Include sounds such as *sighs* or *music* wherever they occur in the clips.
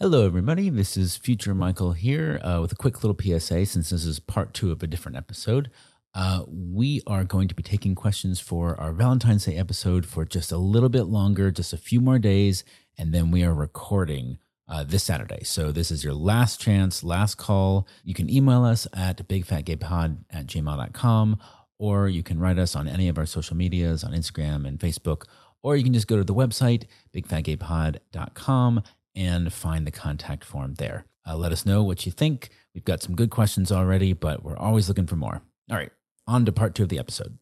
Hello, everybody. This is Future Michael here uh, with a quick little PSA since this is part two of a different episode. Uh, we are going to be taking questions for our Valentine's Day episode for just a little bit longer, just a few more days, and then we are recording uh, this Saturday. So this is your last chance, last call. You can email us at bigfatgaypod at gmail.com, or you can write us on any of our social medias on Instagram and Facebook, or you can just go to the website, bigfatgaypod.com, and find the contact form there. Uh, let us know what you think. We've got some good questions already, but we're always looking for more. All right, on to part two of the episode.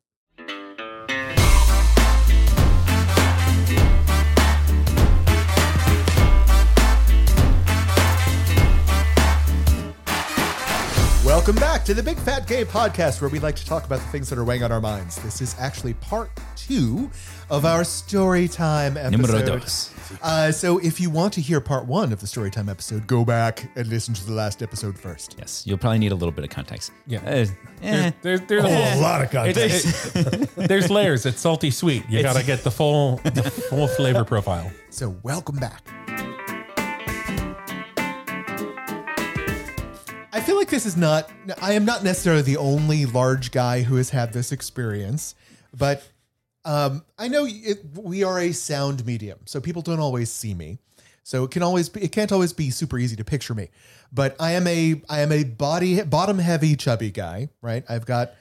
Welcome back to the Big Fat Gay Podcast, where we like to talk about the things that are weighing on our minds. This is actually part two of our story time Numero episode. dos. Uh, so, if you want to hear part one of the story time episode, go back and listen to the last episode first. Yes, you'll probably need a little bit of context. Yeah. Uh, eh. There's, there's, there's a A whole lot of context. It's, *laughs* it- there's layers. It's salty sweet. You gotta get the full the full flavor profile. So, welcome back. I feel like this is not, I am not necessarily the only large guy who has had this experience, but um, I know it, we are a sound medium, so people don't always see me. So it can always be, it can't always be super easy to picture me. But I am a I am a body bottom heavy chubby guy, right? I've got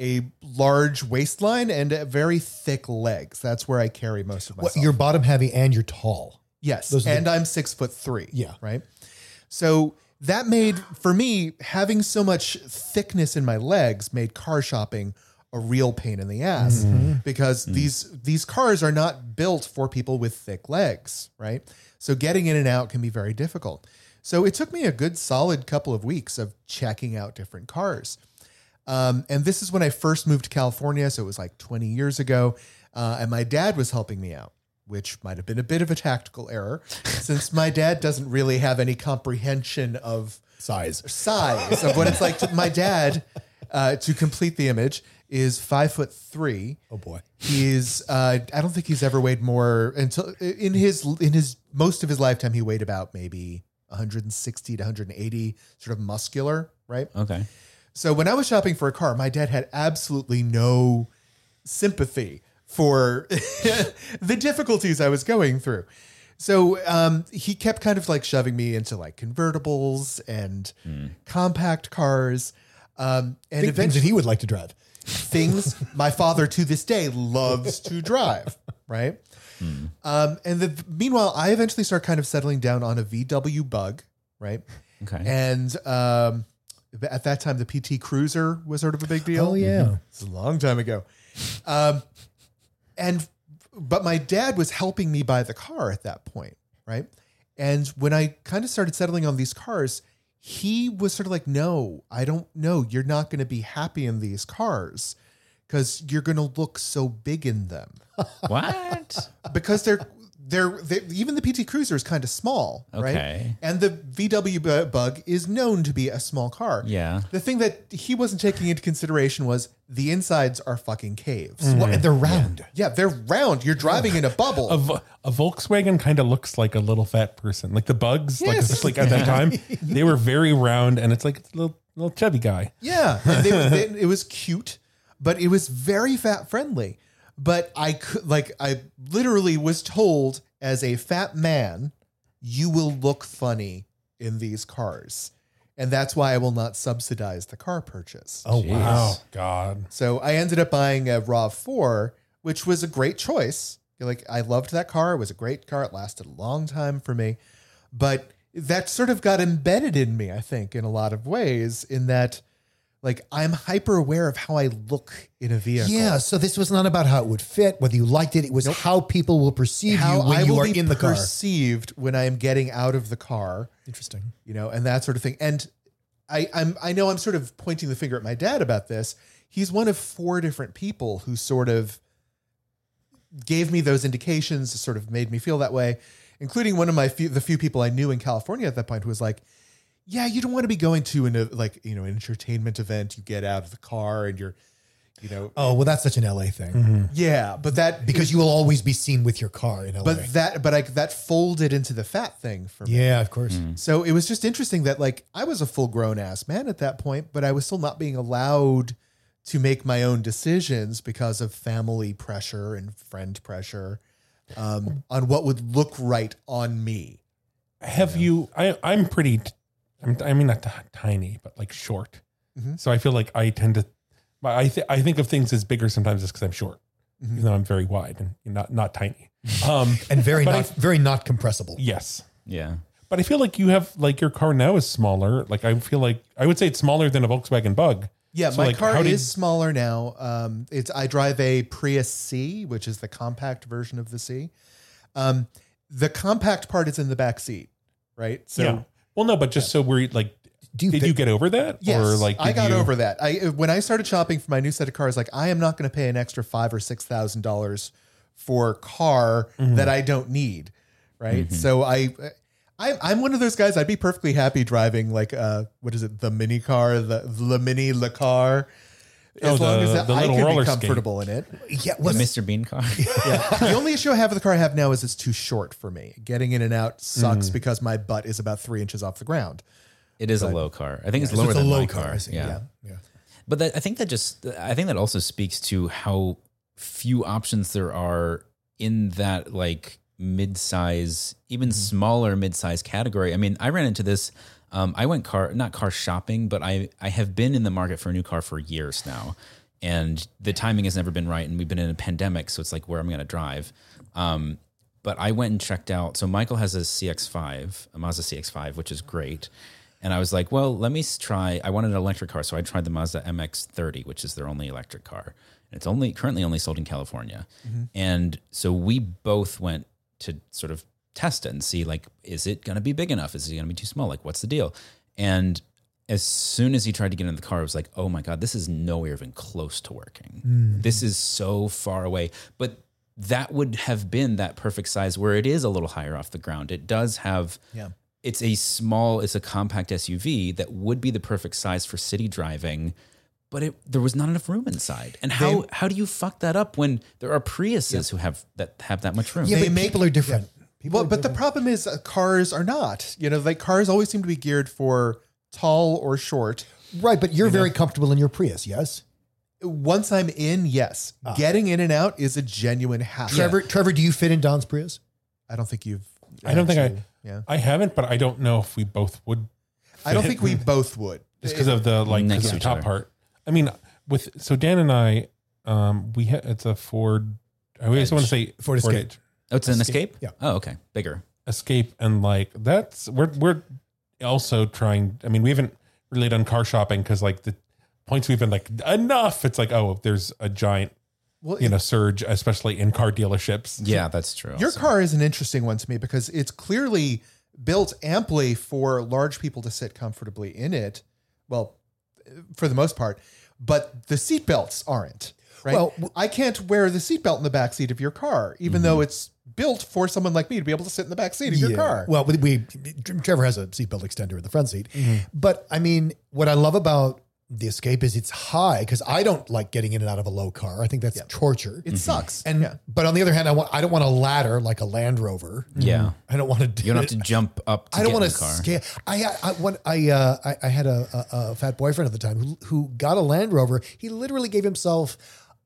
a large waistline and a very thick legs. That's where I carry most of myself. What, you're bottom heavy and you're tall. Yes, Those are the- and I'm six foot three. Yeah. right. So that made for me having so much thickness in my legs made car shopping a real pain in the ass because these these cars are not built for people with thick legs, right? So getting in and out can be very difficult. So it took me a good solid couple of weeks of checking out different cars. Um, and this is when I first moved to California. So it was like 20 years ago. Uh, and my dad was helping me out, which might have been a bit of a tactical error since my dad doesn't really have any comprehension of Size. size of what it's like. To, my dad, uh, to complete the image, is five foot three. Oh boy. He's uh, I don't think he's ever weighed more until in his in his most of his lifetime he weighed about maybe 160 to 180 sort of muscular, right? okay. So when I was shopping for a car, my dad had absolutely no sympathy for *laughs* the difficulties I was going through. So um, he kept kind of like shoving me into like convertibles and compact cars. Um, and Think things that eventually he would like to drive. *laughs* things my father to this day loves to drive, right? Um, and the, meanwhile, I eventually start kind of settling down on a VW Bug, right? Okay. And um, at that time, the PT Cruiser was sort of a big deal. Oh yeah. It's a long time ago. Um, and but my dad was helping me buy the car at that point, right? And when I kind of started settling on these cars, he was sort of like, "No, I don't know. You're not going to be happy in these cars because you're going to look so big in them what? *laughs* because they're." They're, they even the PT Cruiser is kind of small, right? And the VW Bug is known to be a small car. Yeah. The thing that he wasn't taking into consideration was the insides are fucking caves. Mm. Well, and they're round. Yeah, they're round. You're driving in a bubble. A, a Volkswagen kind of looks like a little fat person. Like the bugs, like especially at that time, *laughs* they were very round, and it's like a little little chubby guy. yeah, and they, they- it was cute, but it was very fat friendly. But I could, like, I literally was told as a fat man, you will look funny in these cars, and that's why I will not subsidize the car purchase. Oh wow. Oh God. So I ended up buying a Rav Four, which was a great choice. Like I loved that car. It was a great car. It lasted a long time for me, but that sort of got embedded in me. I think in a lot of ways, in that like I'm hyper aware of how I look in a vehicle. Yeah, so this was not about how it would fit, whether you liked it. It was how people will perceive How you when I you will are be in the car. perceived when I am getting out of the car. Interesting. you know, and that sort of thing. And I, I'm, I know I'm sort of pointing the finger at my dad about this. He's one of four different people who sort of gave me those indications, sort of made me feel that way, including one of my few, the few people I knew in California at that point who was like, "Yeah, you don't want to be going to an uh, like you know an entertainment event. You get out of the car and you're." you know, Oh well, that's such an LA thing Mm-hmm. yeah, but that because you will always be seen with your car in LA. but that but I that folded into the fat thing for me. yeah, of course. So it was just interesting that like I was a full grown ass man at that point, but I was still not being allowed to make my own decisions because of family pressure and friend pressure um, on what would look right on me. Have you? I I'm pretty. T- I'm, I mean, not t- tiny, but like short. Mhm. So I feel like I tend to. I th- I think of things as bigger sometimes just because I'm short, Mhm. even though I'm very wide and not not tiny. *laughs* Um, And very But not very not compressible. yes, Yeah. but I feel like you have like your car now is smaller. Like I feel like I would say it's smaller than a Volkswagen Bug. Yeah, So, my like, car how did- is smaller now. Um, it's I drive a Prius C, which is the compact version of the C. Um, the compact part is in the back seat, right? So yeah. Well, no, but just so we're like, Do you did you get over that? Yes, or like I did got you- over that. I when I started shopping for my new set of cars, like I am not going to pay an extra five or six thousand dollars for a car Mm-hmm. that I don't need, right? So I, I, I'm one of those guys. I'd be perfectly happy driving like uh, what is it, the mini car, the the mini le car, as Oh, long the- as the I little can roller be skate. comfortable in it. Yeah, The what's, Mr. Bean car. *laughs* Yeah. the only issue I have with the car I have now is it's too short for me. Getting in and out sucks Mm. because my butt is about three inches off the ground. It is a low car. I think it's it's lower a than low my car, car. I see. Yeah. yeah, yeah. But that, I think that just, I think that also speaks to how few options there are in that like mid-size, even smaller mid-size category. I mean, I ran into this. Um, I went car, not car shopping, but I I have been in the market for a new car for years now, and the timing has never been right. And we've been in a pandemic, so it's like where I'm going to drive. Um, but I went and checked out. So Michael has a CX5, a Mazda CX5, which is great. And I was like, well, let me try. I wanted an electric car, so I tried the Mazda MX-30, which is their only electric car. And it's only currently only sold in California. And so we both went to sort of test it and see, like, is it going to be big enough? Is it going to be too small? Like, what's the deal? And as soon as he tried to get in the car, I was like, oh my God, this is nowhere even close to working. Hmm. This is so far away. But that would have been that perfect size where it is a little higher off the ground. It does have, Yeah. it's a small, it's a compact SUV that would be the perfect size for city driving. But it, there was not enough room inside, and how how do you fuck that up when there are Priuses who have that have that much room? Yeah, They but make- people are different. People Well, but the problem is uh, cars are not. You know, like cars always seem to be geared for tall or short. right, but you're very comfortable in your Prius, yes? Once I'm in, yes, getting in and out is a genuine hassle. Trevor, Trevor, do you fit in Don's Prius? I don't think you've. I don't think I. actually- Yeah, I haven't, but I don't know if we both would. I don't think we both would. just because of the like Next 'cause to the each top other. part. I mean, with so Dan and I, um, we ha- it's a Ford. I always want to say Ford Escape. Edge. Oh, it's an Escape. Yeah. Oh, okay, bigger. Escape, and like that's we're we're also trying. I mean, we haven't really done car shopping because like the points we've been like enough. It's like oh, there's a giant Well, you know surge, especially in car dealerships. Yeah, that's true. Your also. car is an interesting one to me because it's clearly built amply for large people to sit comfortably in it. Well, for the most part, but the seat belts aren't. Right. Well, Well, I can't wear the seatbelt in the back seat of your car, even though mm-hmm. it's built for someone like me to be able to sit in the back seat of your car. Well, we, we Trevor has a seatbelt extender in the front seat, mm-hmm. but I mean, what I love about the Escape is it's high because I don't like getting in and out of a low car. I think that's torture. it mm-hmm. sucks. and yeah. but on the other hand, I want I don't want a ladder like a Land Rover. Mm-hmm. Yeah, I don't want to. Do you don't it. have to jump up. To I don't get want to scale. I I when I uh, I, I had a, a, a fat boyfriend at the time who who got a Land Rover. He literally gave himself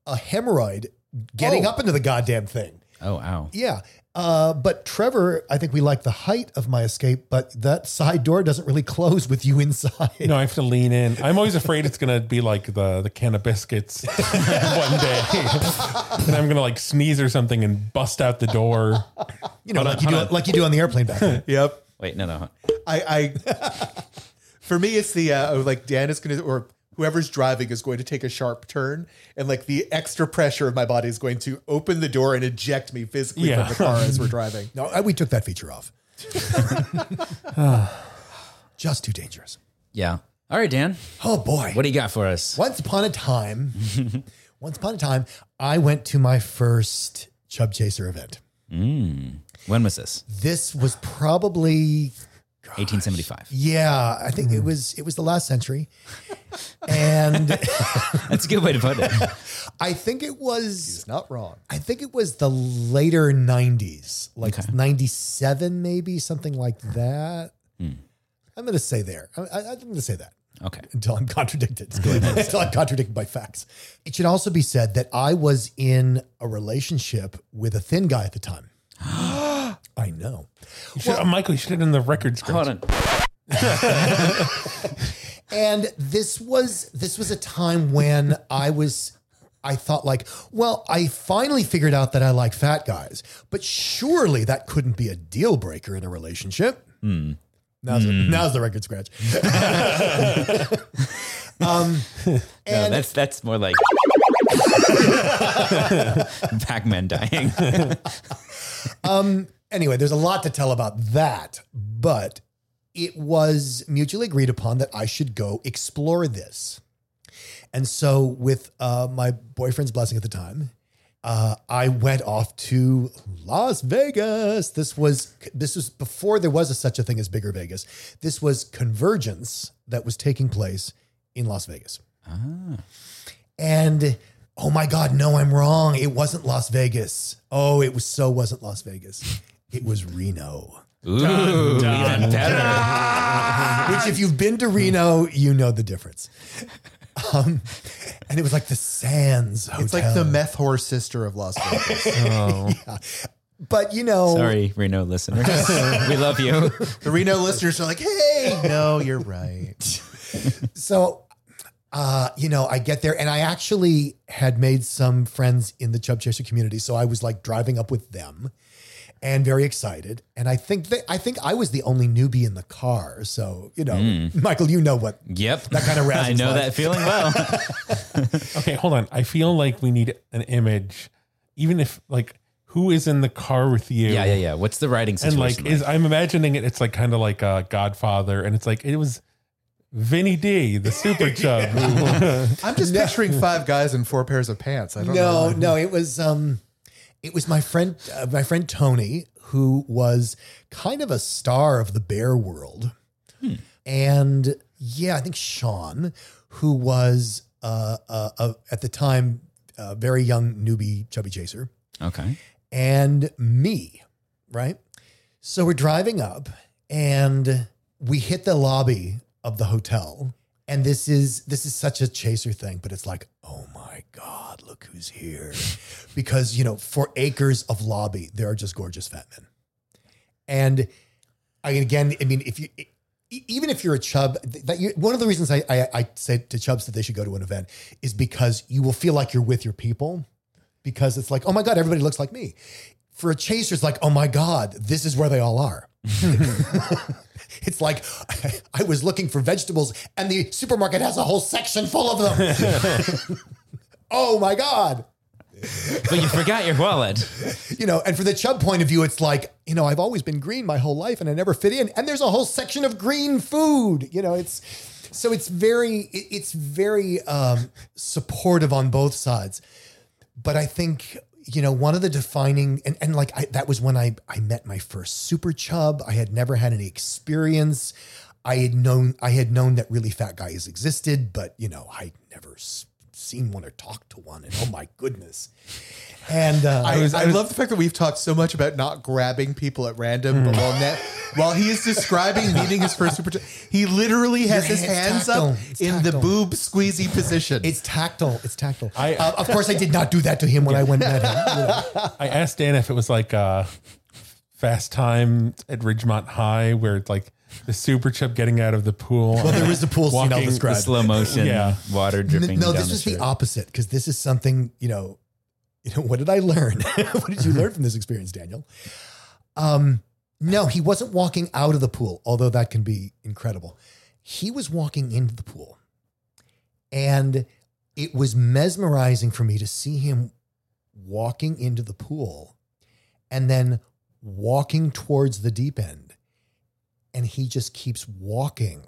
a hemorrhoid getting Oh. up into the goddamn thing. Oh, ow. Yeah. Uh, but Trevor, I think we like the height of my escape, but that side door doesn't really close with you inside. No, I have to lean in. I'm always afraid it's gonna be like the the can of biscuits *laughs* one day, and I'm gonna like sneeze or something and bust out the door. You know, Hold like on, you do, hold on. like you do on the airplane back then. *laughs* Yep. Wait, no, no. I, I *laughs* for me, it's the uh, like Dan is going to or whoever's driving is going to take a sharp turn, and like the extra pressure of my body is going to open the door and eject me physically Yeah. from the car as we're driving. *laughs* No, I- we took that feature off. *laughs* *sighs* Just too dangerous. Yeah. All right, Dan. Oh boy. What do you got for us? Once upon a time, *laughs* once upon a time, I went to my first Chub Chaser event. Mm. When was this? This was probably 1875. Yeah, I think it was it was the last century. *laughs* and *laughs* That's a good way to put it. *laughs* I think it was He's not wrong. I think it was the later 90s, like 97 maybe, something like that. Hmm. I'm going to say there. I, I, I'm going to say that Okay. until I'm contradicted. until I'm contradicted by facts. It should also be said that I was in a relationship with a thin guy at the time. *gasps* *gasps* *gasps* I know. You should, uh, Michael, you should have done the record scratch. Hold on. And this was this was a time when I was I thought like, well, I finally figured out that I like fat guys, but surely that couldn't be a deal breaker in a relationship. Now's, the, now's the record scratch. *laughs* um, No, and that's that's more like *laughs* Pac-Man dying. *laughs* anyway, there's a lot to tell about that, but it was mutually agreed upon that I should go explore this. And so, with uh, my boyfriend's blessing at the time, uh, I went off to Las Vegas. This was this was before there was a, such a thing as Bigger Vegas. This was Convergence that was taking place in Las Vegas. And oh my God, no, I'm wrong. It wasn't Las Vegas. Oh, it was so wasn't Las Vegas. It was Reno. Ooh, even better. Which, if you've been to Reno, you know the difference. Um, and it was like the Sands Hotel. It's like the meth whore sister of Las Vegas. *laughs* but you know, Sorry, Reno listeners. *laughs* we love you. the Reno listeners are like, hey, no, you're right. *laughs* so uh, you know, I get there and I actually had made some friends in the Chub Chaser community. So I was like driving up with them and very excited. And I think that I think I was the only newbie in the car. So, you know, Michael, you know what Yep. That kind of *laughs* I razzles know like. that feeling well. *laughs* Okay, hold on. I feel like we need an image, even if like who is in the car with you? yeah, yeah, yeah. What's the writing And situation? like, is I'm imagining it. It's like kind of like a Godfather, and it's like it was Vinny D, the super *laughs* chub. I'm just picturing five guys in four pairs of pants. I don't no, know. No, no, it was um, it was my friend, uh, my friend Tony, who was kind of a star of the bear world, and yeah, I think Sean, who was uh, uh, uh at the time a very young newbie chubby chaser, okay. and me, right? So we're driving up and we hit the lobby of the hotel. And this is this is such a chaser thing, but it's like, oh my God, look who's here. because, you know, for acres of lobby, there are just gorgeous fat men. And I again, I mean, if you even if you're a chub, that you, one of the reasons I, I I say to chubs that they should go to an event is because you will feel like you're with your people because it's like, oh my God, everybody looks like me. For a chaser, it's like, oh my God, this is where they all are. *laughs* it's like I was looking for vegetables and the supermarket has a whole section full of them. *laughs* oh my God. But you forgot your wallet. You know, and for the chub point of view, it's like, you know, I've always been green my whole life and I never fit in. And there's a whole section of green food. You know, it's so it's very, it's very um, supportive on both sides. But I think, you know, one of the defining and, and like I, that was when I I met my first super chub. I had never had any experience. I had known I had known that really fat guys existed, but you know, I never seen one or talked to one. And oh my goodness. And uh, I, I, love the fact that we've talked so much about not grabbing people at random, but while net, while he is describing meeting his first super, he literally has Your his hand's hands up. It's in the boob squeezy position. It's tactile. It's tactile. I- uh, of course, I did not do that to him when I went and met him. you know. *laughs* I asked Dan if it was like a fast time at Ridgemont High, where it's like the super chub getting out of the pool. Well, there was the pool scene I'll Walking- The describe. slow motion, Yeah. water dripping. no, down this the was the street. opposite because this is something you know. You know what did I learn? *laughs* what did you learn from this experience, Daniel? Um, no, he wasn't walking out of the pool, although that can be incredible. He was walking into the pool, and it was mesmerizing for me to see him walking into the pool, and then walking towards the deep end, and he just keeps walking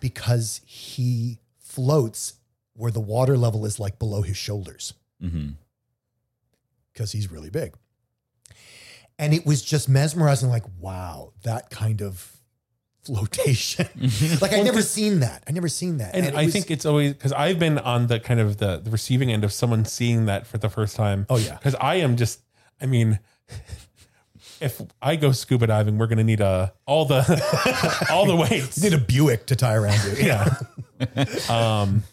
because he floats where the water level is like below his shoulders mm-hmm. because he's really big. And it was just mesmerizing, like, wow, that kind of flotation. *laughs* Mm-hmm. like I never seen that. I never seen that. And, it I was- think it's always because I've been on the kind of the, the receiving end of someone seeing that for the first time. Oh, yeah. because I am just. I mean, *laughs* if I go scuba diving, we're gonna need a all the *laughs* all the *laughs* weights. you need a Buick to tie around you. yeah. *laughs* um.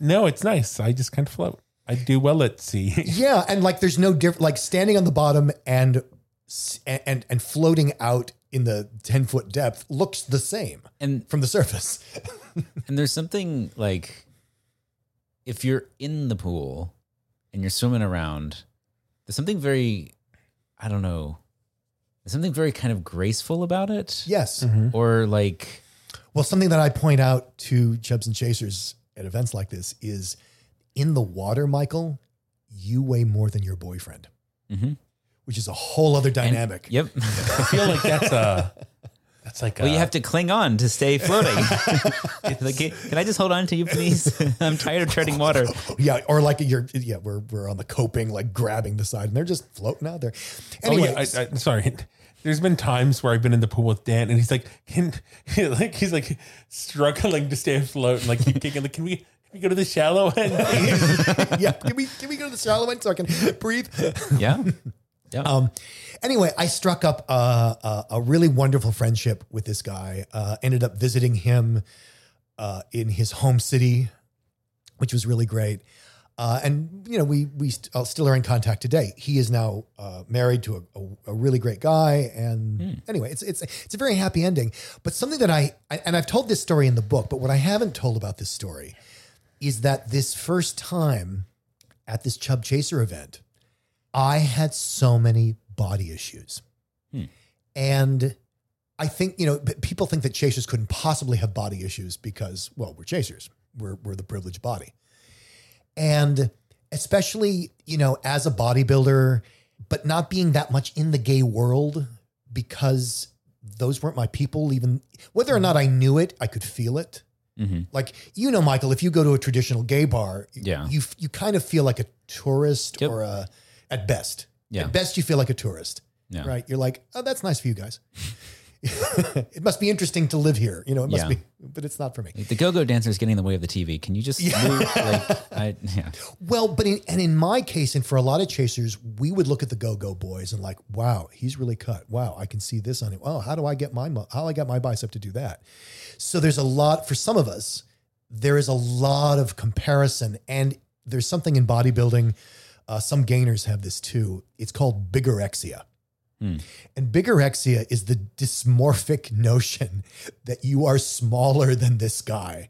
No, it's nice. I just kind of float. I do well at sea. Yeah, and like there's no different like standing on the bottom and and and floating out in the 10 foot depth looks the same And from the surface. and there's something like if you're in the pool and you're swimming around, there's something very I don't know. Something very kind of graceful about it. Yes. Or like Well, something that I point out to Chubs and Chasers at events like this is in the water, Michael, you weigh more than your boyfriend, Mhm. which is a whole other and- dynamic. Yep. I feel like that's a *laughs* that's like well, a, you have to cling on to stay floating. *laughs* like, can I just hold on to you, please? *laughs* I'm tired of treading water. *laughs* Yeah, or like you're yeah, we're we're on the coping, like grabbing the side, and they're just floating out there. Oh yeah, I, I, sorry. There's been times where I've been in the pool with Dan, and he's like, "Can like he's like struggling to stay afloat, and like keep kicking. Like, can we can we go to the shallow end? yeah, can we can we go to the shallow end so I can breathe? Yeah. Yeah. Um, anyway, I struck up a, a, a really wonderful friendship with this guy. Uh, ended up visiting him uh, in his home city, which was really great. Uh, and you know, we we st- uh, still are in contact today. He is now uh, married to a, a, a really great guy, and anyway, it's it's it's a very happy ending. But something that I, I and I've told this story in the book, but what I haven't told about this story is that this first time at this Chub Chaser event, I had so many body issues. And I think, you know, people think that chasers couldn't possibly have body issues because, well, we're chasers. We're, we're the privileged body. And especially, you know, as a bodybuilder, but not being that much in the gay world because those weren't my people, even whether or not I knew it, I could feel it. Mhm. Like, you know, Michael, if you go to a traditional gay bar, Yeah. you, you kind of feel like a tourist Yep. or a, at best. Yeah. At best, you feel like a tourist, Yeah. right? You're like, oh, that's nice for you guys. *laughs* it must be interesting to live here. You know, it must Yeah. be, but it's not for me. The go-go dancer is getting in the way of the TV. Can you just move? Like, I, yeah. *laughs* Well, but in, and in my case, and for a lot of chasers, we would look at the go-go boys and like, wow, he's really cut. Wow, I can see this on him. Oh, how do I get my how I got my bicep to do that? So there's a lot for some of us. There is a lot of comparison, and there's something in bodybuilding. Uh, some gainers have this too. It's called bigorexia. And bigorexia is the dysmorphic notion that you are smaller than this guy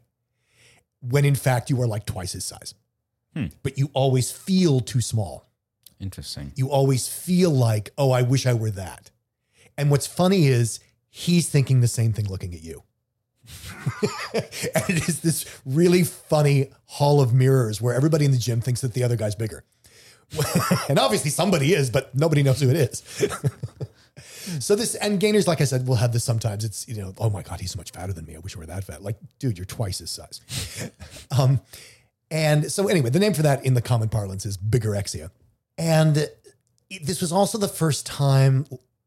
when in fact you are like twice his size. But you always feel too small. Interesting. You always feel like, oh, I wish I were that. And what's funny is he's thinking the same thing looking at you. *laughs* and it is this really funny hall of mirrors where everybody in the gym thinks that the other guy's bigger. *laughs* and obviously somebody is, but nobody knows who it is. *laughs* so this and gainers, like I said, will have this sometimes. It's you know, oh my god, he's so much fatter than me. I wish I were that fat. Like, dude, you're twice his size. *laughs* um, and so anyway, the name for that in the common parlance is bigorexia. And this was also the first time.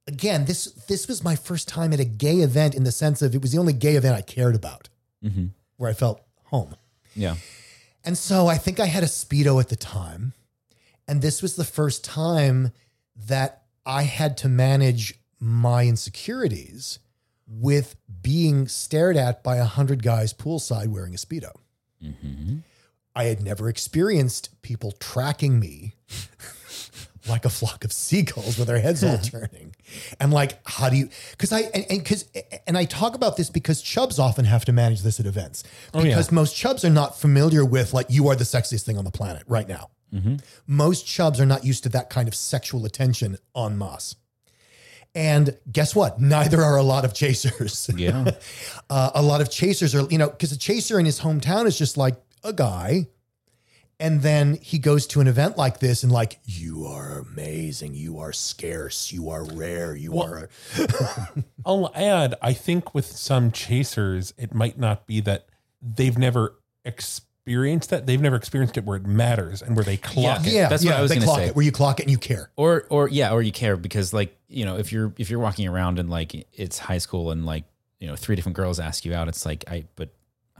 Again, this this was my first time at a gay event in the sense of it was the only gay event I cared about, Mhm. where I felt home. Yeah. And so I think I had a Speedo at the time. And this was the first time that I had to manage my insecurities with being stared at by a hundred guys poolside wearing a Speedo. Mm-hmm. I had never experienced people tracking me *laughs* like a flock of seagulls with their heads all turning. And like, how do you, cause I, and, and cause, and I talk about this because chubs often have to manage this at events yeah. because most chubs are not familiar with like, you are the sexiest thing on the planet right now. Most chubs are not used to that kind of sexual attention en masse. And guess what? *laughs* Neither are a lot of chasers. *laughs* Yeah. uh, a lot of chasers are, you know, because a chaser in his hometown is just like a guy. And then he goes to an event like this and like, you are amazing. You are scarce. You are rare. You are. *laughs* I'll add, I think with some chasers, it might not be that they've never experienced that. They've never experienced it where it matters and where they clock Yeah. it. Yeah, That's what I was gonna say. It, where you clock it and you care. Or or yeah, or you care because like you know if you're if you're walking around and like it's high school and like you know, three different girls ask you out, it's like I, but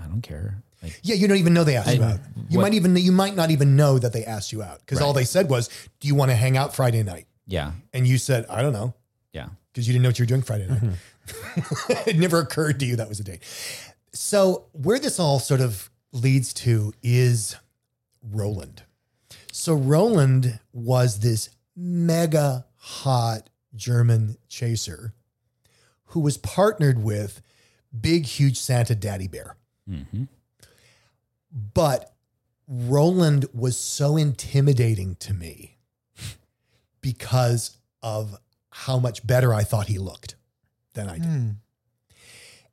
I don't care. Like, Yeah, you don't even know they asked you out. You what- might even you might not even know that they asked you out because all they said was, "Do you want to hang out Friday night?" yeah, And you said, "I don't know," yeah, because you didn't know what you were doing Friday night. Mm-hmm. *laughs* it never occurred to you that was a date. So where this all sort of leads to is Roland. So Roland was this mega hot German chaser who was partnered with big, huge Santa Daddy Bear. hmm But Roland was so intimidating to me because of how much better I thought he looked than I did. Hmm.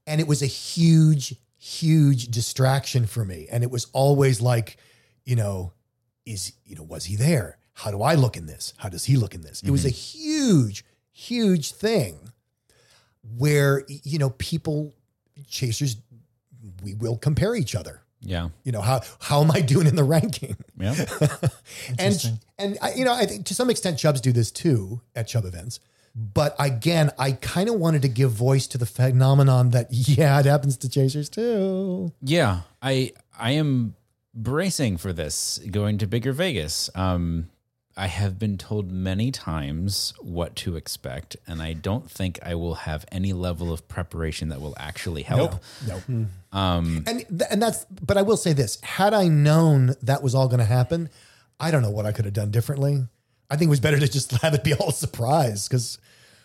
And it was a huge, huge distraction for me. And it was always like, you know, is, you know, was he there? How do I look in this? How does he look in this? It was a mm-hmm. huge, huge thing where, you know, people, chasers, we will compare each other. yeah, You know, how how am I doing in the ranking? yeah. *laughs* and and I, you know, I think to some extent chubs do this too at chub events. But again, I kind of wanted to give voice to the phenomenon that *laughs* yeah, it happens to chasers too. Yeah, I I am bracing for this going to bigger Vegas. Um, I have been told many times what to expect, and I don't think I will have any level of preparation that will actually help. No. Um, And th- and that's but I will say this, had I known that was all going to happen, I don't know what I could have done differently. I think it was better to just *laughs* have it be all a surprise cuz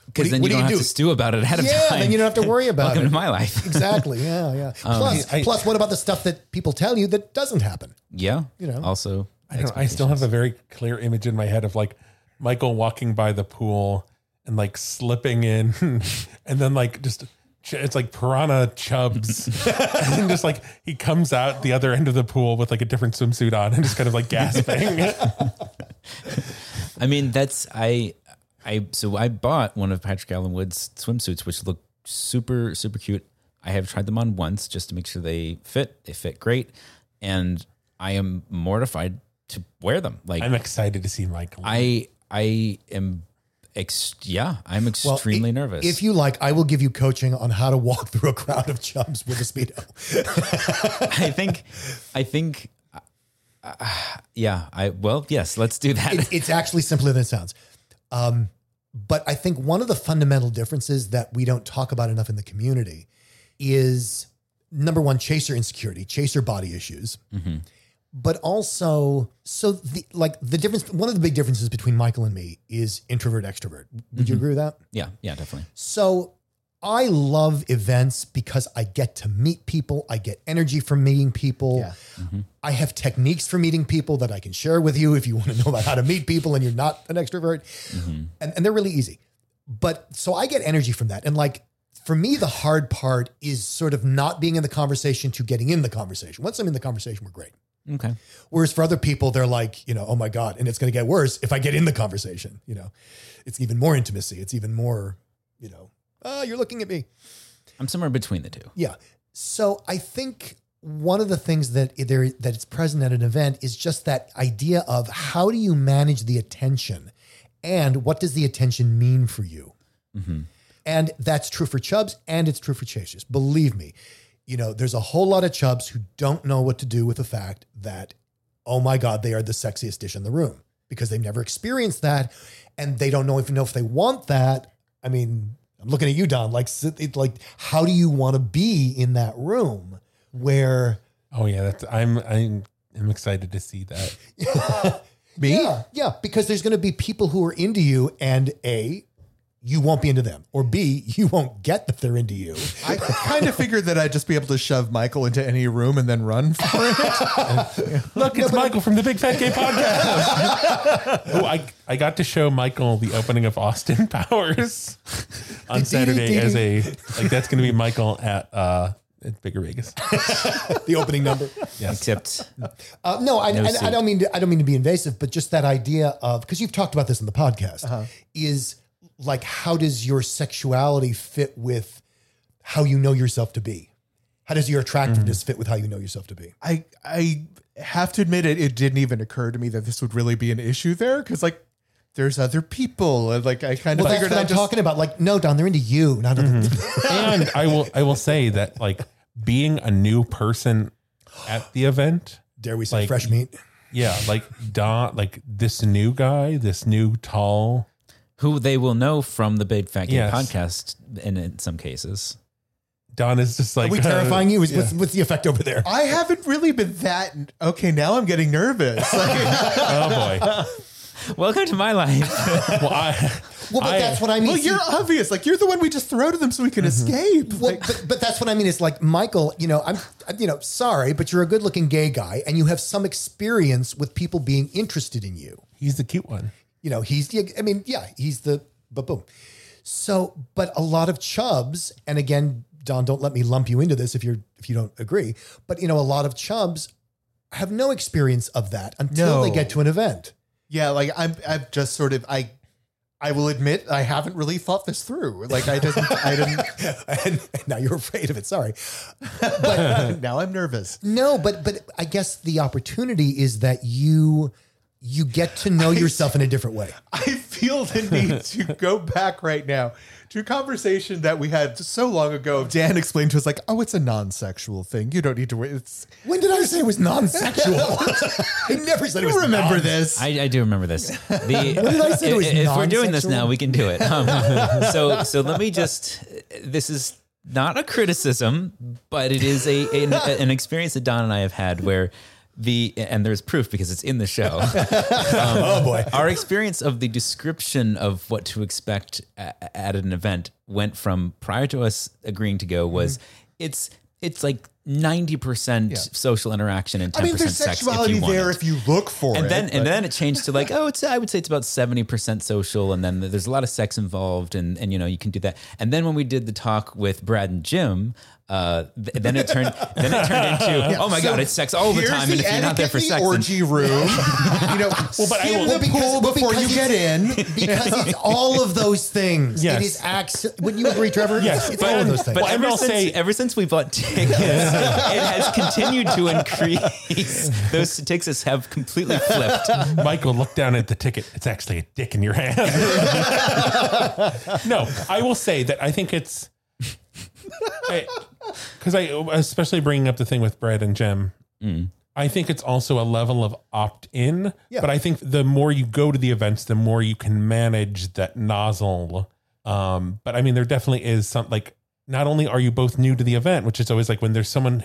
because then you don't have to stew about it ahead of yeah, time. then you don't have to worry *laughs* about Welcome it. to my life. *laughs* exactly. Yeah, yeah. Um, plus, I- plus, what about the stuff that people tell you that doesn't happen? yeah, You know. Also, I don't. I still have a very clear image in my head of like Michael walking by the pool and like slipping in and then like just it's like piranha chubs and just like he comes out the other end of the pool with like a different swimsuit on and just kind of like gasping. I mean, that's I I so I bought one of Patrick Allen Wood's swimsuits, which look super super cute. I have tried them on once just to make sure they fit. They fit great, and I am mortified to wear them. Like I'm excited to see Michael. I I am. Ex- yeah, I'm Well, extremely nervous. If you like, I will give you coaching on how to walk through a crowd of chubs with a speedo. *laughs* I think, I think, uh, *sighs* yeah. I well, yes. Let's do that. It's, it's actually simpler than it sounds. Um, but I think one of the fundamental differences that we don't talk about enough in the community is number one, chaser insecurity, chaser body issues. But also, so the like the difference, one of the big differences between Michael and me is introvert extrovert. Would you agree with that? yeah, yeah, definitely. So I love events because I get to meet people. I get energy from meeting people. Yeah. Mm-hmm. I have techniques for meeting people that I can share with you if you want to know about how to meet people and you're not an extrovert. Mm-hmm. And, and they're really easy. But so I get energy from that. And like for me, the hard part is sort of not being in the conversation to getting in the conversation. Once I'm in the conversation, we're great. Okay. Whereas for other people, they're like, you know, oh my God, and it's going to get worse if I get in the conversation. You know, it's even more intimacy. It's even more, you know, oh, you're looking at me. I'm somewhere between the two. Yeah. So I think one of the things that there that it's present at an event is just that idea of how do you manage the attention, and what does the attention mean for you. Mm-hmm. And that's true for chubs and it's true for chasers. Believe me, you know, there's a whole lot of chubs who don't know what to do with the fact that, oh my God, they are the sexiest dish in the room because they've never experienced that and they don't know even know if they want that. I mean, I'm looking at you, Don. Like, it- like, how do you want to be in that room where? oh yeah, that's I'm I'm I'm excited to see that. *laughs* Me? Yeah, yeah, because there's going to be people who are into you, and a, you won't be into them, or b, you won't get that they're into you. I kind of figured that I'd just be able to shove Michael into any room and then run for it. *laughs* Look, it's Michael from the Big Fat Gay Podcast. oh, I I got to show Michael the opening of Austin *laughs* Powers on Saturday as a like that's going to be Michael at uh at Bigger Vegas. *laughs* the opening number. Yes. Except, Uh, no, I, No I, I don't mean to, I don't mean to be invasive, but just that idea of because you've talked about this in the podcast is like how does your sexuality fit with how you know yourself to be? How does your attractiveness mm-hmm. fit with how you know yourself to be? I I have to admit it. It didn't even occur to me that this would really be an issue there because like there's other people. And like I kind of Well, that's figured what I I'm just talking about. Like, no, Don, they're into you, not other mm-hmm. *laughs* and I will I will say that like being a new person at the event, Dare we say Like- fresh meat? yeah, like Don, like this new guy, this new tall, Who they will know from the Big Fat Gay Yes. podcast, and in some cases. Don is just like Are we terrifying you? Is what's, what's the effect over there? I haven't really been that okay. Now I'm getting nervous. Like, *laughs* oh boy. *laughs* Welcome to my life. *laughs* Well, I, Well, but I- that's what I mean. well, See, you're obvious. Like you're the one we just throw to them so we can mm-hmm. escape. Well, Like, but, but that's what I mean. It's like Michael. You know, I'm. You know, sorry, but you're a good-looking gay guy, and you have some experience with people being interested in you. he's the cute one. You know, he's. the- I mean, yeah, he's the. But boom. So, but a lot of chubs, and again, Don, don't let me lump you into this if you're if you don't agree. But you know, a lot of chubs have no experience of that until No. they get to an event. yeah, like I'm. I've just sort of. I. I will admit I haven't really thought this through. Like I didn't. I didn't. *laughs* and now you're afraid of it. Sorry. But *laughs* now I'm nervous. No, but but I guess the opportunity is that you you get to know *laughs* yourself in a different way. I feel the need *laughs* to go back right now to a conversation that we had so long ago. Dan explained to us like, "Oh, it's a non-sexual thing. You don't need to worry." It's When did I say it was non-sexual? *laughs* I never said it was. you remember non- this? I, I do remember this. The, did I say it was if, if we're doing this now, we can do it. Um, so so let me just. This is not a criticism, but it is a an, an experience that Don and I have had where the and there's proof because it's in the show. *laughs* Um, oh boy. Our experience of the description of what to expect a- at an event went from prior to us agreeing to go mm-hmm. was it's it's like ninety percent social interaction and I ten mean, percent there's sex. sexuality if you want there it. if you look for and it. then and then it changed to like *laughs* oh it's I would say it's about seventy percent social and then there's a lot of sex involved and and you know you can do that and then when we did the talk with Brad and Jim uh th- then it turned then it turned into *laughs* oh my So god it's sex all the here's time and if you're not there for etiquette sex in the then- orgy room, *laughs* you know, well, but I skim will- the pool Well, before you get in. because it's *laughs* all of those things. Yes. It is acts. Wouldn't you agree, Trevor? Yes, it's but- all of those things. But Well, ever I'll since, say- ever since we bought tickets, it has continued to increase. Those statistics have completely flipped. Michael, look down at the ticket. It's actually a dick in your hand. no, I will say that I think it's *laughs* because I, especially bringing up the thing with Brad and Jim. I think it's also a level of opt in, Yeah. but I think the more you go to the events, the more you can manage that nozzle. Um, but I mean, there definitely is some like, not only are you both new to the event, which is always like when there's someone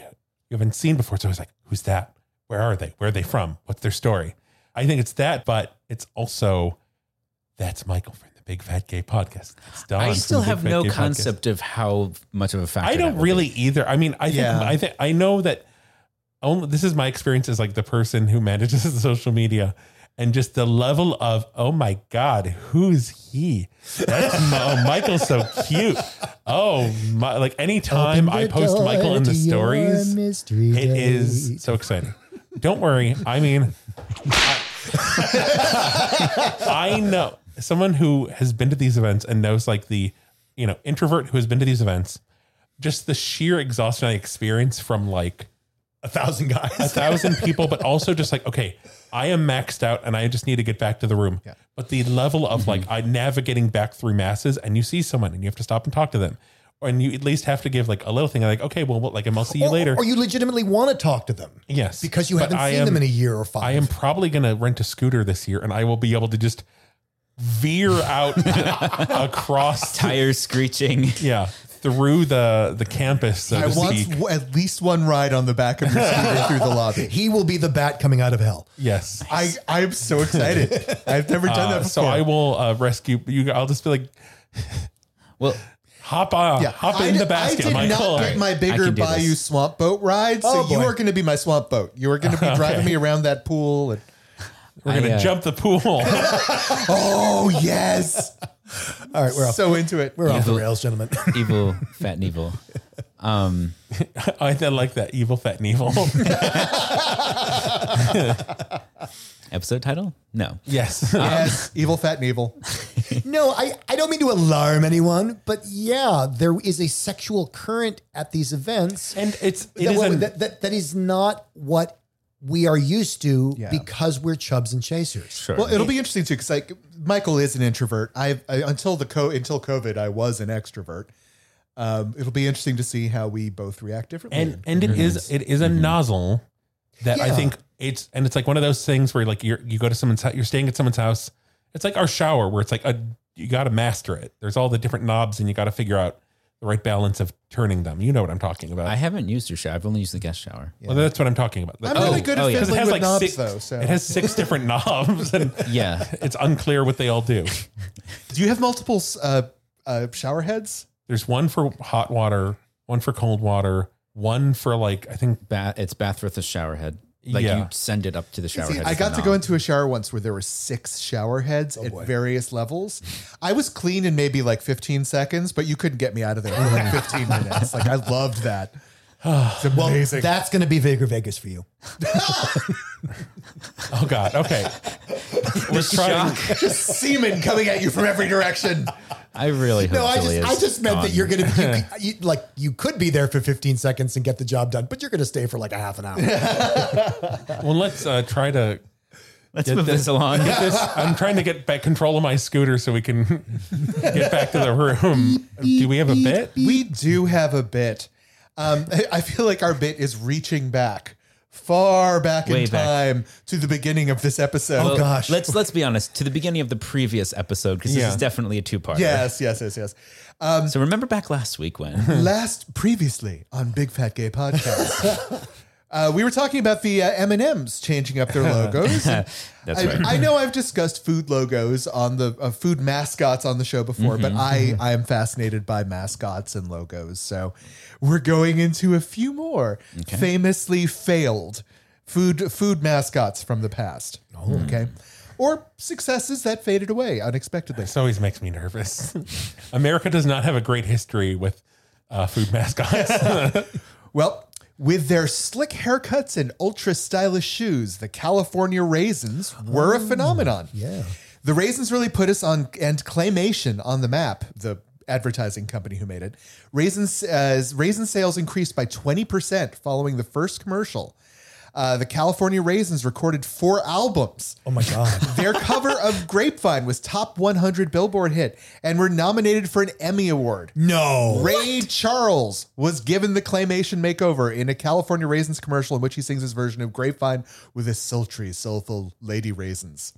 you haven't seen before, it's always like, who's that? Where are they? Where are they from? What's their story? I think it's that, but it's also that's Michael from the Big Fat Gay Podcast. Don I still have no Gay Podcast. concept of how much of a factor. I don't really be. either. I mean, I think Yeah. I think I know that only this is my experience as like the person who manages *laughs* the social media and just the level of oh my god, who's he? That's oh, Michael's so cute. Oh my! Like anytime I post Michael in the stories, it is so exciting. Don't worry. I mean, *laughs* I, *laughs* I know someone who has been to these events and knows like the, you know, introvert who has been to these events, just the sheer exhaustion I experience from like a thousand guys, a thousand *laughs* people, but also just like, okay, I am maxed out and I just need to get back to the room. But the level of like mm-hmm. I navigating back through masses and you see someone and you have to stop and talk to them. And you at least have to give like a little thing like, okay, well, what, like, um, I'll see you Or, later. or you legitimately want to talk to them. Yes. Because you But haven't I seen am- them in a year or five. I am probably going to rent a scooter this year, and I will be able to just veer out *laughs* across, tires screeching. yeah, through the the campus, so I want w- at least one ride on the back of your scooter through the lobby. *laughs* He will be the bat coming out of hell. Yes. I I'm so excited. I've never done that Uh, before. so I will uh, rescue you. I'll just be like, *laughs* Well, hop on, yeah. hop I in did- the basket, I did Michael. not get my bigger Bayou this. swamp boat ride, so Oh, you boy. are going to be my swamp boat. You are going to be driving me around that pool. And, We're gonna uh, jump the pool. *laughs* oh yes, All right, we're off. so into it. We're off the rails, gentlemen. *laughs* evil, *laughs* fat and evil. Um, I like that evil, fat, and evil. episode title? No. yes. yes, evil, fat, and evil. no, I, I don't mean to alarm anyone, but yeah, there is a sexual current at these events. and it's it that, is what- an- that, that, that is not what we are used to Yeah. because we're chubs and chasers. Sure. Well, it'll be interesting too, because like Michael is an introvert. I, I until the co until COVID, I was an extrovert. Um, it'll be interesting to see how we both react differently. and and it is it is a nozzle that I think it's and it's like one of those things where like you're you go to someone's house, you're staying at someone's house. It's like our shower where it's like a you got to master it. There's all the different knobs and you got to figure out the right balance of turning them. You know what I'm talking about. I haven't used your shower. I've only used the guest shower. Well, that's what I'm talking about. I'm Oh, really good at oh, yeah. 'cause fiddling with knobs, six, though. So it has six *laughs* different knobs and *laughs* Yeah. it's unclear what they all do. do you have multiple uh, uh, shower heads? There's one for hot water, one for cold water, one for like I think Bath, it's bath with a shower head. Like Yeah. you send it up to the shower See, head. I got to go into a shower once where there were six shower heads oh, at various levels. I was clean in maybe like 15 seconds, but you couldn't get me out of there for like *laughs* 15 minutes. Like I loved that. It's amazing. That's going to be Vigor Vegas for you. *laughs* *laughs* *laughs* oh god, okay. We're trying just semen coming at you from every direction. I really hope No, I Julie just, is I just meant that gone. you're going to be you, like you could be there for 15 seconds and get the job done, but you're going to stay for like a half an hour. *laughs* well let's uh, try to Let's get move this along. get this I'm trying to get back control of my scooter so we can *laughs* get back to the room. Do we have a bit? We do have a bit. Um, I- I feel like our bit is reaching back far back Way in back. time to the beginning of this episode. Oh, gosh. Let's let's be honest. To the beginning of the previous episode, because this Yeah. is definitely a two part. Yes, yes, yes, yes. Um, so remember back last week when Last previously on Big Fat Gay Podcast, *laughs* uh, we were talking about the uh, M and M's changing up their logos. *laughs* That's I, right. I know I've discussed food logos on the uh, food mascots on the show before, but I I am fascinated by mascots and logos. So we're going into a few more famously failed food food mascots from the past. Okay. Or successes that faded away unexpectedly. This always makes me nervous. *laughs* America does not have a great history with uh, food mascots. *laughs* Well, with their slick haircuts and ultra stylish shoes, the California Raisins were a phenomenon. yeah. The Raisins really put us on and Claymation on the map, the advertising company who made it. Raisins uh, raisin sales increased by 20% following the first commercial. Uh, the California Raisins recorded four albums. Oh my God. *laughs* Their cover of Grapevine was top 100 Billboard hit and were nominated for an Emmy Award. No. Ray Charles was given the claymation makeover in a California Raisins commercial in which he sings his version of Grapevine with his sultry, soulful lady raisins.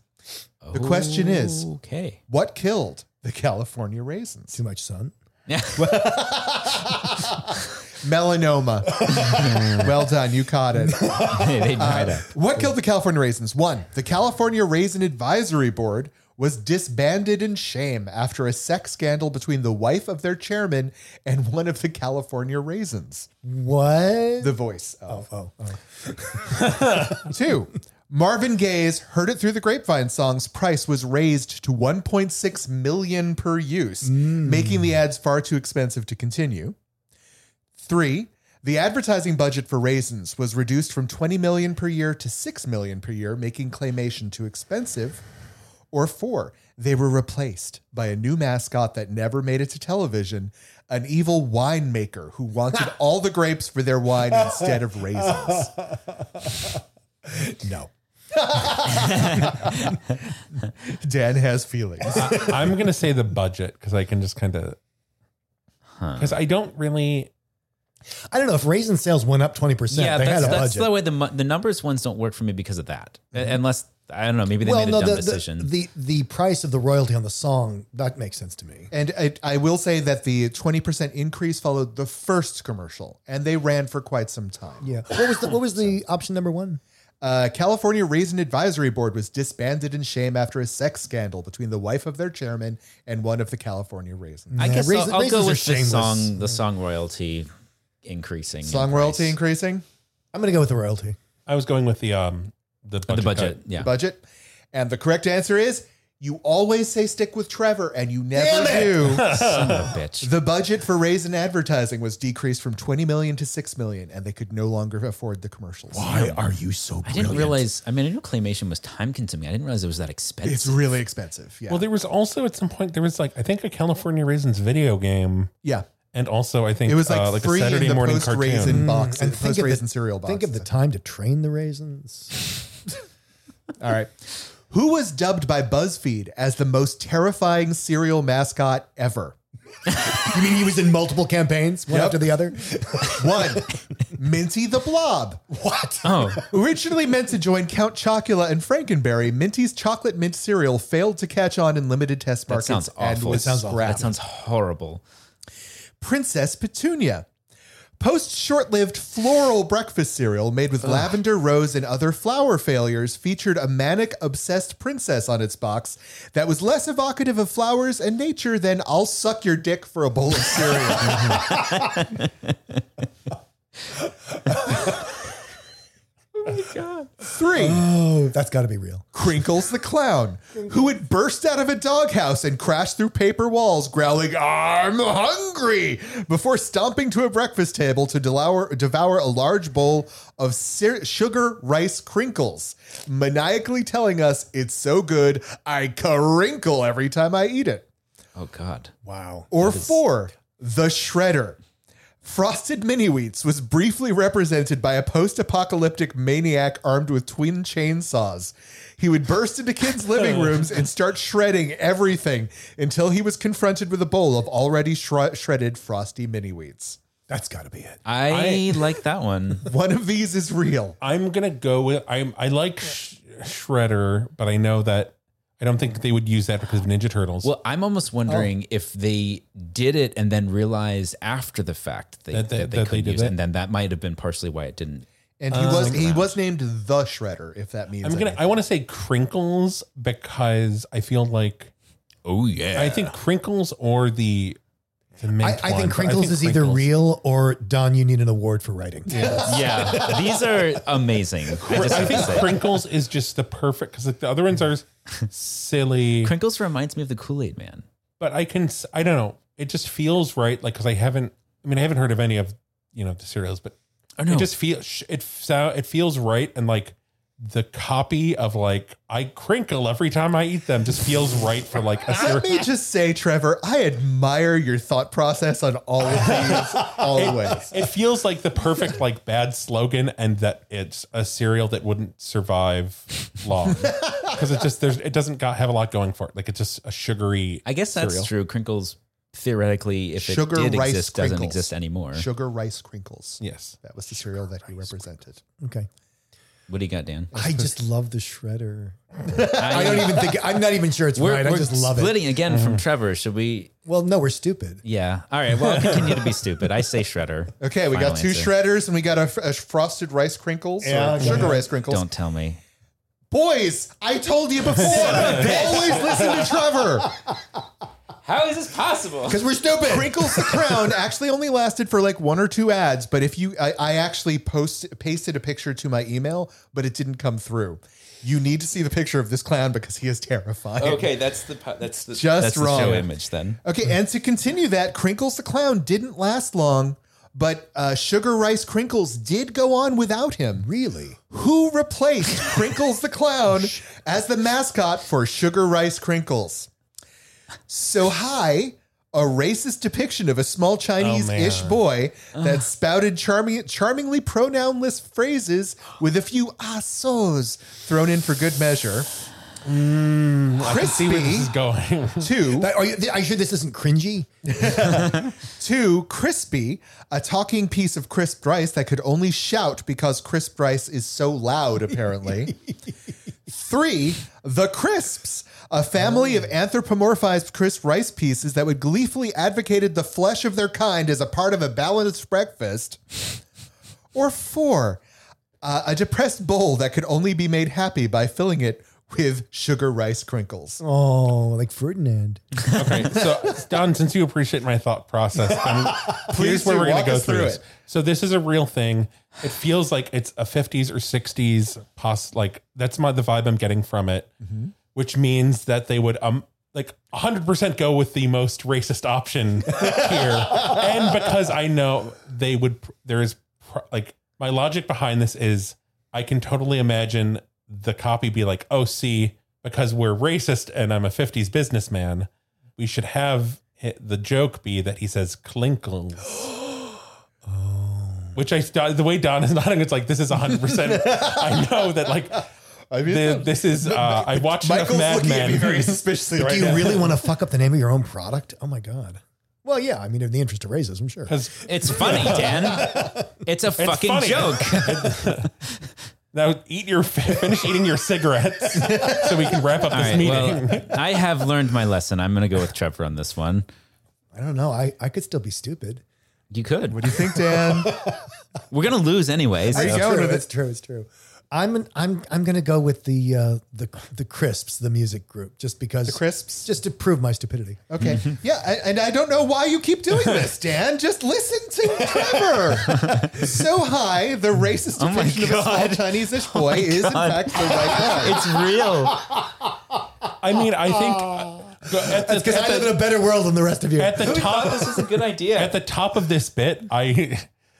The question is, okay. what killed the California Raisins? Too much sun. Yeah. *laughs* *laughs* Melanoma. *laughs* well done, you caught it. *laughs* they uh, it. What killed the California Raisins? One, the California Raisin Advisory Board was disbanded in shame after a sex scandal between the wife of their chairman and one of the California Raisins. What? The voice of. oh, oh. oh. *laughs* Two, Marvin Gaye's "Heard It Through the Grapevine" song's price was raised to 1.6 million per use, hmm. making the ads far too expensive to continue. Three, the advertising budget for Raisins was reduced from 20 million per year to 6 million per year, making claymation too expensive. Or four, they were replaced by a new mascot that never made it to television, an evil winemaker who wanted *laughs* all the grapes for their wine instead of raisins. No. *laughs* Dan has feelings. I'm going to say the budget because I can just kind of. Because I don't really. I don't know if raisin sales went up 20%. Yeah, they that's, had a that's budget. the way the mu- the numbers ones don't work for me because of that. Unless I don't know, maybe they well, made a dumb the, decision. the, the the price of the royalty on the song, that makes sense to me. And I, I will say that the 20% increase followed the first commercial, and they ran for quite some time. Yeah. What was the what was the option number one? Uh, California Raisin Advisory Board was disbanded in shame after a sex scandal between the wife of their chairman and one of the California Raisins. I guess raisin- I'll, I'll go with the song the song royalty increasing. in Song price. royalty increasing, I'm going to go with the royalty. I was going with the um the budget. the budget. cut. Yeah. budget. And the correct answer is you always say stick with Trevor, and you never do. *laughs* Son of a *laughs* bitch. The budget for Raisin advertising was decreased from 20 million to 6 million, and they could no longer afford the commercials. Why are you so I didn't realize. I mean, I knew claymation was time consuming. I didn't realize it was that expensive. It's really expensive. Yeah. Well, there was also at some point there was like I think a California Raisins video game, yeah. And also I think It was like, uh, like a Saturday in the morning post cartoon. raisin box, and and think post of raisin the, cereal box. Think of the time to train the raisins. *laughs* All right. Who was dubbed by BuzzFeed as the most terrifying cereal mascot ever? *laughs* You mean he was in multiple campaigns, one Yep. after the other? *laughs* One, Minty the Blob. What? Oh, Originally meant to join Count Chocula and Frankenberry, Minty's chocolate mint cereal failed to catch on in limited test that markets sounds and awful. was That sounds awful. scrapped. That sounds horrible. Princess Petunia. Post short lived floral breakfast cereal made with lavender, rose, and other flower failures featured a manic, obsessed princess on its box that was less evocative of flowers and nature than I'll suck your dick for a bowl of cereal. *laughs* *laughs* *laughs* *laughs* Three. Oh, that's got to be real. Crinkles the clown, who would burst out of a doghouse and crash through paper walls, growling, I'm hungry, before stomping to a breakfast table to devour, devour a large bowl of cer- sugar rice crinkles, maniacally telling us it's so good, I crinkle every time I eat it. Oh God. Wow. Or four, the shredder. Frosted Mini Wheats was briefly represented by a post apocalyptic maniac armed with twin chainsaws. He would burst into kids' living *laughs* rooms and start shredding everything until he was confronted with a bowl of already shre- shredded Frosty Mini Wheats. That's got to be it. I, like that one. *laughs* One of these is real. I'm gonna go with I'm I like sh- Shredder, but I know that I don't think they would use that because of Ninja Turtles. Well, I'm almost wondering oh. if they did it and then realized after the fact they, That that they- they, that couldn't did use it, it? and then that might have been partially why it didn't. And he was he was named the Shredder, if that means I'm gonna anything. I want to say Crinkles because I feel like Oh yeah, I think Crinkles or the the mint I, I think but Crinkles think is either Crinkles. real or Don, you need an award for writing. yeah. These are amazing. *laughs* I I think. Crinkles is just the perfect because the other ones are silly. Crinkles reminds me of the Kool Aid Man. but I can I don't know. It just feels right. Like because I haven't. I mean, I haven't heard of any of you know the cereals, but Oh no, it just feels it so it feels right and like the copy of like I crinkle every time I eat them just feels right for like a Let me *laughs* just say, Trevor, I admire your thought process on all of these *laughs* always. It feels like the perfect like bad slogan, and that it's a cereal that wouldn't survive long *laughs* because it just there's it doesn't got, have a lot going for it. Like it's just a sugary. I guess that's cereal. true. Crinkles theoretically, if Sugar it did rice exist, doesn't exist anymore. Sugar Rice Crinkles. Yes, That was the cereal that he represented. Okay. What do you got, Dan? *laughs* I just love the shredder. I *laughs* I don't even think, I'm not even sure it's We're, right. I we're just love it. splitting again from uh-huh. Trevor. Should we? Well, no, we're stupid. Yeah. All right. Well, I'll continue to be stupid. I say Shredder. Okay, we Final got two answer. shredders and we got a, a frosted rice crinkles Yeah, or go sugar ahead. rice crinkles. Don't tell me. Boys, I told you before. *laughs* always listen to Trevor. How is this possible? Because we're stupid. Crinkles the Clown actually only lasted for like one or two ads, but if you, I, I actually post pasted a picture to my email, but it didn't come through. You need to see the picture of this clown because he is terrifying. Okay, that's the that's the Just that's the wrong. show image then. Okay, and to continue that, Crinkles the Clown didn't last long, but uh, Sugar Rice Crinkles did go on without him. Really? Who replaced Crinkles the Clown *laughs* as the mascot for Sugar Rice Crinkles? So, hi, a racist depiction of a small Chinese ish oh, man. boy that spouted charming, charmingly pronounless phrases with a few assos thrown in for good measure. Mm, I can see where this is Crispy, going. *laughs* two, That- Are you, are you sure this isn't cringy? *laughs* Two, crispy, a talking piece of crisp rice that could only shout because crisp rice is so loud, apparently. *laughs* Three, the crisps, a family of anthropomorphized crisp rice pieces that would gleefully advocated the flesh of their kind as a part of a balanced breakfast. Or four, uh, a depressed bowl that could only be made happy by filling it with sugar rice crinkles. Oh, like Ferdinand. Okay, so Don, since you appreciate my thought process, I'm, *laughs* here's where do. we're going Walk to go us through through this. it. So this is a real thing. It feels like it's a 50s or 60s pos like that's my the vibe I'm getting from it, Mm-hmm. Which means that they would um like 100% go with the most racist option *laughs* here. and because I know they would there is pr- like my logic behind this is I can totally imagine the copy be like, "Oh, see, because we're racist and I'm a 50s businessman, we should have the joke be that he says clinkles. *gasps* Which I the way Don is *laughs* nodding, it's like this is hundred percent. I know that like I mean, the, this is. Uh, I watched enough Michael's Mad looking at me very suspiciously *laughs* right Do you now. really want to *laughs* fuck up the name of your own product? Oh my god. Well, yeah. I mean, in the interest of racism, sure. Because It's funny, *laughs* Dan. It's a fucking funny. joke. now eat your finish eating your cigarettes so we can wrap up All this right. meeting. Well, I have learned my lesson. I'm going to go with Trevor on this one. I don't know. I, I could still be stupid. You could. What do you think, Dan? We're going to lose anyways. Are you so- going true. with it? It's true. It's true. I'm I'm I'm gonna go with the uh, the the Crisps, the music group, just because The Crisps? just to prove my stupidity. Okay. Yeah, I, and I don't know why you keep doing this, *laughs* Dan. Just listen to Trevor. *laughs* So Hi, the racist Oh depiction of a small Chinese-ish *laughs* boy is in fact the right one. It's real. I mean, I think at the, Because I live in a better world than the rest of you. at the top this is a good idea. at the top of this bit, I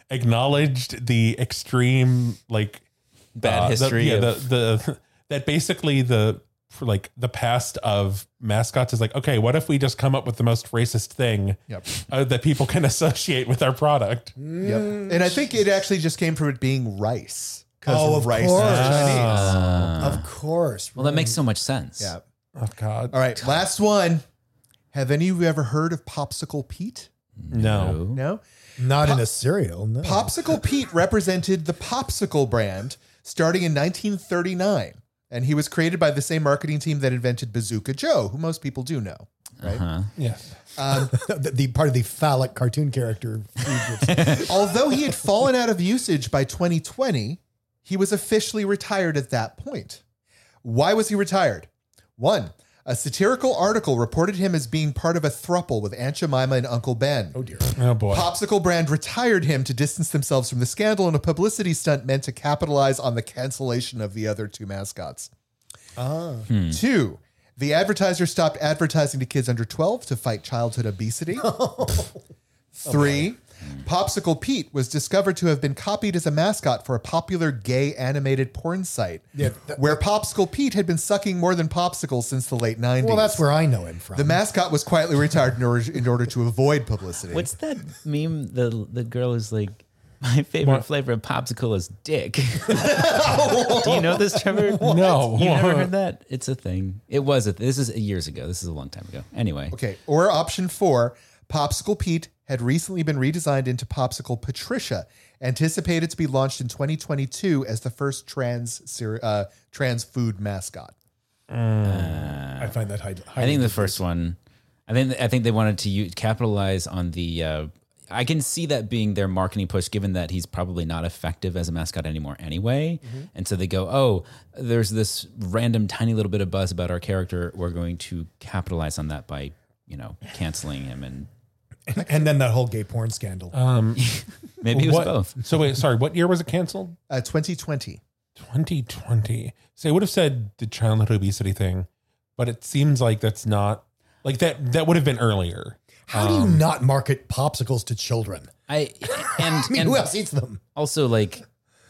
acknowledged the extreme like Bad uh, the- history yeah, of- the the *laughs* that basically the for like the past of mascots is like okay, what if we just come up with the most racist thing Yep. uh, that people can *laughs* associate with our product? Yep. And I think it actually just came from it being rice. Oh, of rice course. is Chinese. of course. well, that makes so much sense. Yeah. Oh God, All right, last one. Have any of you ever heard of Popsicle Pete? no. No? not in a cereal. No. Popsicle Pete represented the Popsicle brand starting in 1939. And he was created by the same marketing team that invented Bazooka Joe, who most people do know. Right? Huh? Yes. Um, *laughs* the, the part of the phallic cartoon character. *laughs* Although he had fallen out of usage by 2020, he was officially retired at that point. Why was he retired? One, a satirical article reported him as being part of a thruple with Aunt Jemima and Uncle Ben. oh dear. Oh boy. Popsicle brand retired him to distance themselves from the scandal in a publicity stunt meant to capitalize on the cancellation of the other two mascots. Ah. Two, the advertiser stopped advertising to kids under 12 to fight childhood obesity. *laughs* Three, Popsicle Pete was discovered to have been copied as a mascot for a popular gay animated porn site, Yeah, that- where Popsicle Pete had been sucking more than popsicles since the late 90s. Well, that's where I know him from. the mascot was quietly retired in order, in order to avoid publicity. What's that meme? The the girl is like, my favorite flavor of popsicle is dick. *laughs* Do you know this, Trevor? *laughs* No. You never heard *laughs* that? It's a thing. It was a. This is years ago. This is a long time ago. Anyway, Okay. Or option four, Popsicle Pete had recently been redesigned into Popsicle Patricia, anticipated to be launched in 2022 as the first trans uh, trans food mascot. I find that highly. I think the first one. I think I think they wanted to use, capitalize on the. Uh, I can see that being their marketing push, given that he's probably not effective as a mascot anymore anyway. And so they go, "Oh, there's this random tiny little bit of buzz about our character. We're going to capitalize on that by, you know, canceling him." And *laughs* and then that whole gay porn scandal. Um, *laughs* maybe it was What- both. So wait, sorry. What year was it canceled? Uh, 2020. 2020. So I would have said the childhood obesity thing, but it seems like that's not like that. That would have been earlier. How do you not market popsicles to children? I *laughs* and I mean, and who else eats them? also like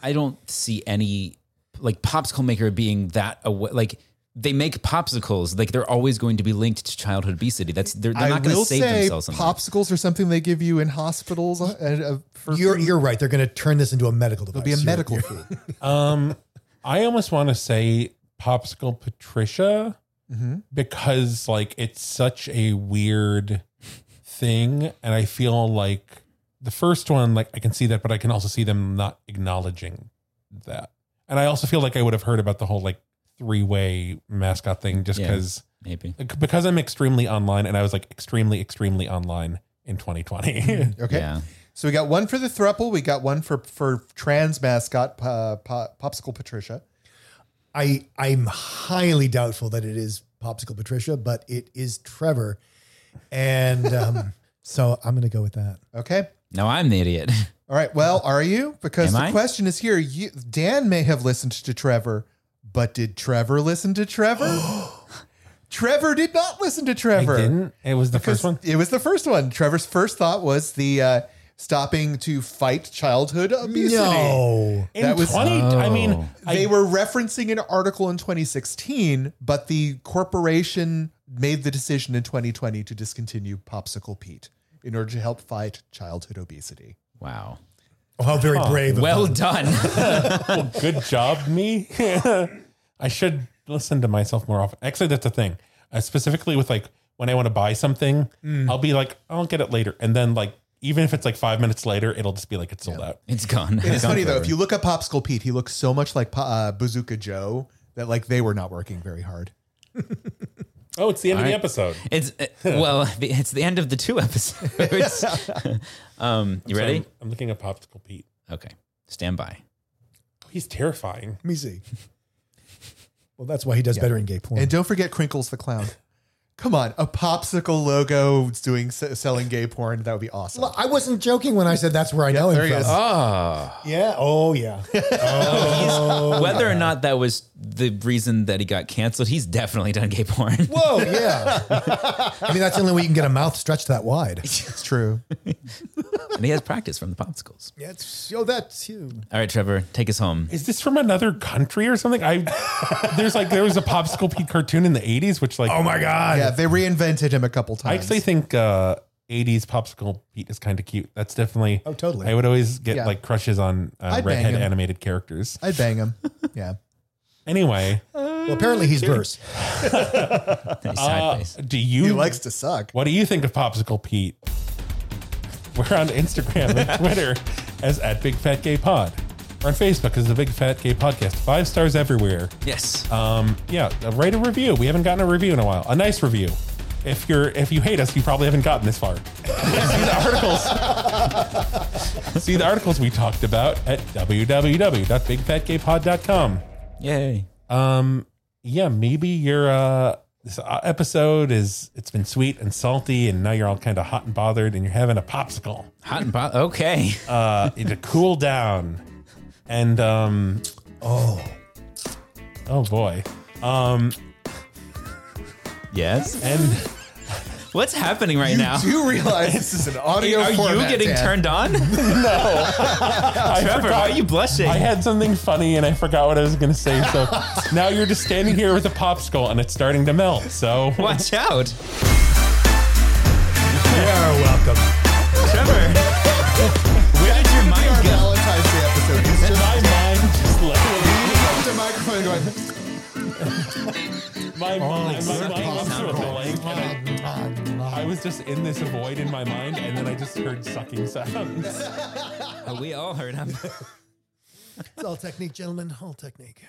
I don't see any like popsicle maker being that away. Like they make popsicles, like they're always going to be linked to childhood obesity. That's they're, they're I not going will to save say themselves. On popsicles are something they give you in hospitals. Uh, uh, for You're you're right. They're going to turn this into a medical device. it'll be a You're- medical you're- food. *laughs* Um, I almost want to say popsicle Patricia Mhm. because like it's such a weird thing, and I feel like the first one, like I can see that, but I can also see them not acknowledging that, and I also feel like I would have heard about the whole like three way mascot thing just Yeah. because Maybe because I'm extremely online, and I was like extremely extremely online in 2020. *laughs* Okay. Yeah. So we got one for the thruple. We got one for for trans mascot uh, Pop- Popsicle Patricia. I I'm highly doubtful that it is popsicle Patricia, but it is Trevor, and um, *laughs* so I'm going to go with that. Okay. No, I'm the idiot. *laughs* All right. Well, are you? Because Am the I? question is here. You, Dan may have listened to Trevor, but did Trevor listen to Trevor? *gasps* Trevor did not listen to I Trevor. didn't. It was the first one. It was the first one. Trevor's first thought was the uh, stopping to fight childhood obesity. No, In That was- 20, I mean, Oh. I They were referencing an article in 2016, but the corporation made the decision in 2020 to discontinue Popsicle Pete in order to help fight childhood obesity. Wow. Oh, how very brave. of Well them. done. *laughs* Good job, me. *laughs* I should listen to myself more often. Actually, that's the thing. Uh, specifically with like when I want to buy something, I'll be like, I'll get it later, and then like even if it's like five minutes later, it'll just be like it's sold out. it's gone. It's gone funny though, if you look at Popsicle Pete, he looks so much like Pa- uh, Bazooka Joe that like they were not working very hard. *laughs* Oh, it's the end of the right. episode. It's uh, *laughs* well, it's the end of the two episodes. *laughs* um, you ready? I'm, I'm looking at Popsicle Pete. Okay, stand by. He's terrifying. Let me see. Well, that's why he does better in gay porn. And don't forget Crinkles the Clown. Come on, a popsicle logo doing selling gay porn. That would be awesome. Well, I wasn't joking when I said that's where I know there him he from. is. Oh, Yeah. Oh, yeah. *laughs* whether or not that was the reason that he got canceled, he's definitely done gay porn. Whoa. Yeah. *laughs* I mean, that's the only way you can get a mouth stretched that wide. *laughs* It's true. and he has practice from the popsicles. Yeah. It's, oh, that's you. All right, Trevor, take us home. Is this from another country or something? I there's like there was a Popsicle Pete cartoon in the 80s, which like Oh my God. Yeah, they reinvented him a couple times. I actually think uh 80s Popsicle Pete is kind of cute. That's definitely Oh, totally. I would always get Yeah. like crushes on uh, I'd bang redhead him. animated characters. I'd bang him. *laughs* Yeah. Anyway, Well, apparently he's verse. Nice *laughs* uh, sideways. do you He likes to suck. What do you think of Popsicle Pete? We're on Instagram and *laughs* Twitter as at Big Fat Gay Pod. We're on Facebook as the Big Fat Gay Podcast. Five stars everywhere. yes. Um, yeah, write a review. We haven't gotten a review in a while. A nice review. If you're if you hate us, you probably haven't gotten this far. See the articles. *laughs* See the articles we talked about at www.bigfatgaypod.com. Yay. Um, yeah, maybe your uh, this uh, episode is it's been sweet and salty, and now you're all kind of hot and bothered, and you're having a popsicle Hot and bo- okay. uh, to cool down. And um, Oh. oh boy, um, Yes. and What's happening right You now? do realize this is an audio Are you format, getting Dan. turned on? *laughs* No. *laughs* I Trevor, why are you blushing? I had something funny and I forgot what I was going to say. So now you're just standing here with a popsicle and it's starting to melt. So Watch out. You're welcome. My mind, my something mind went to a blank. and I, I was just in this void in my mind and then I just heard sucking sounds. Oh, *laughs* we all heard him. *laughs* It's all technique, gentlemen. All technique.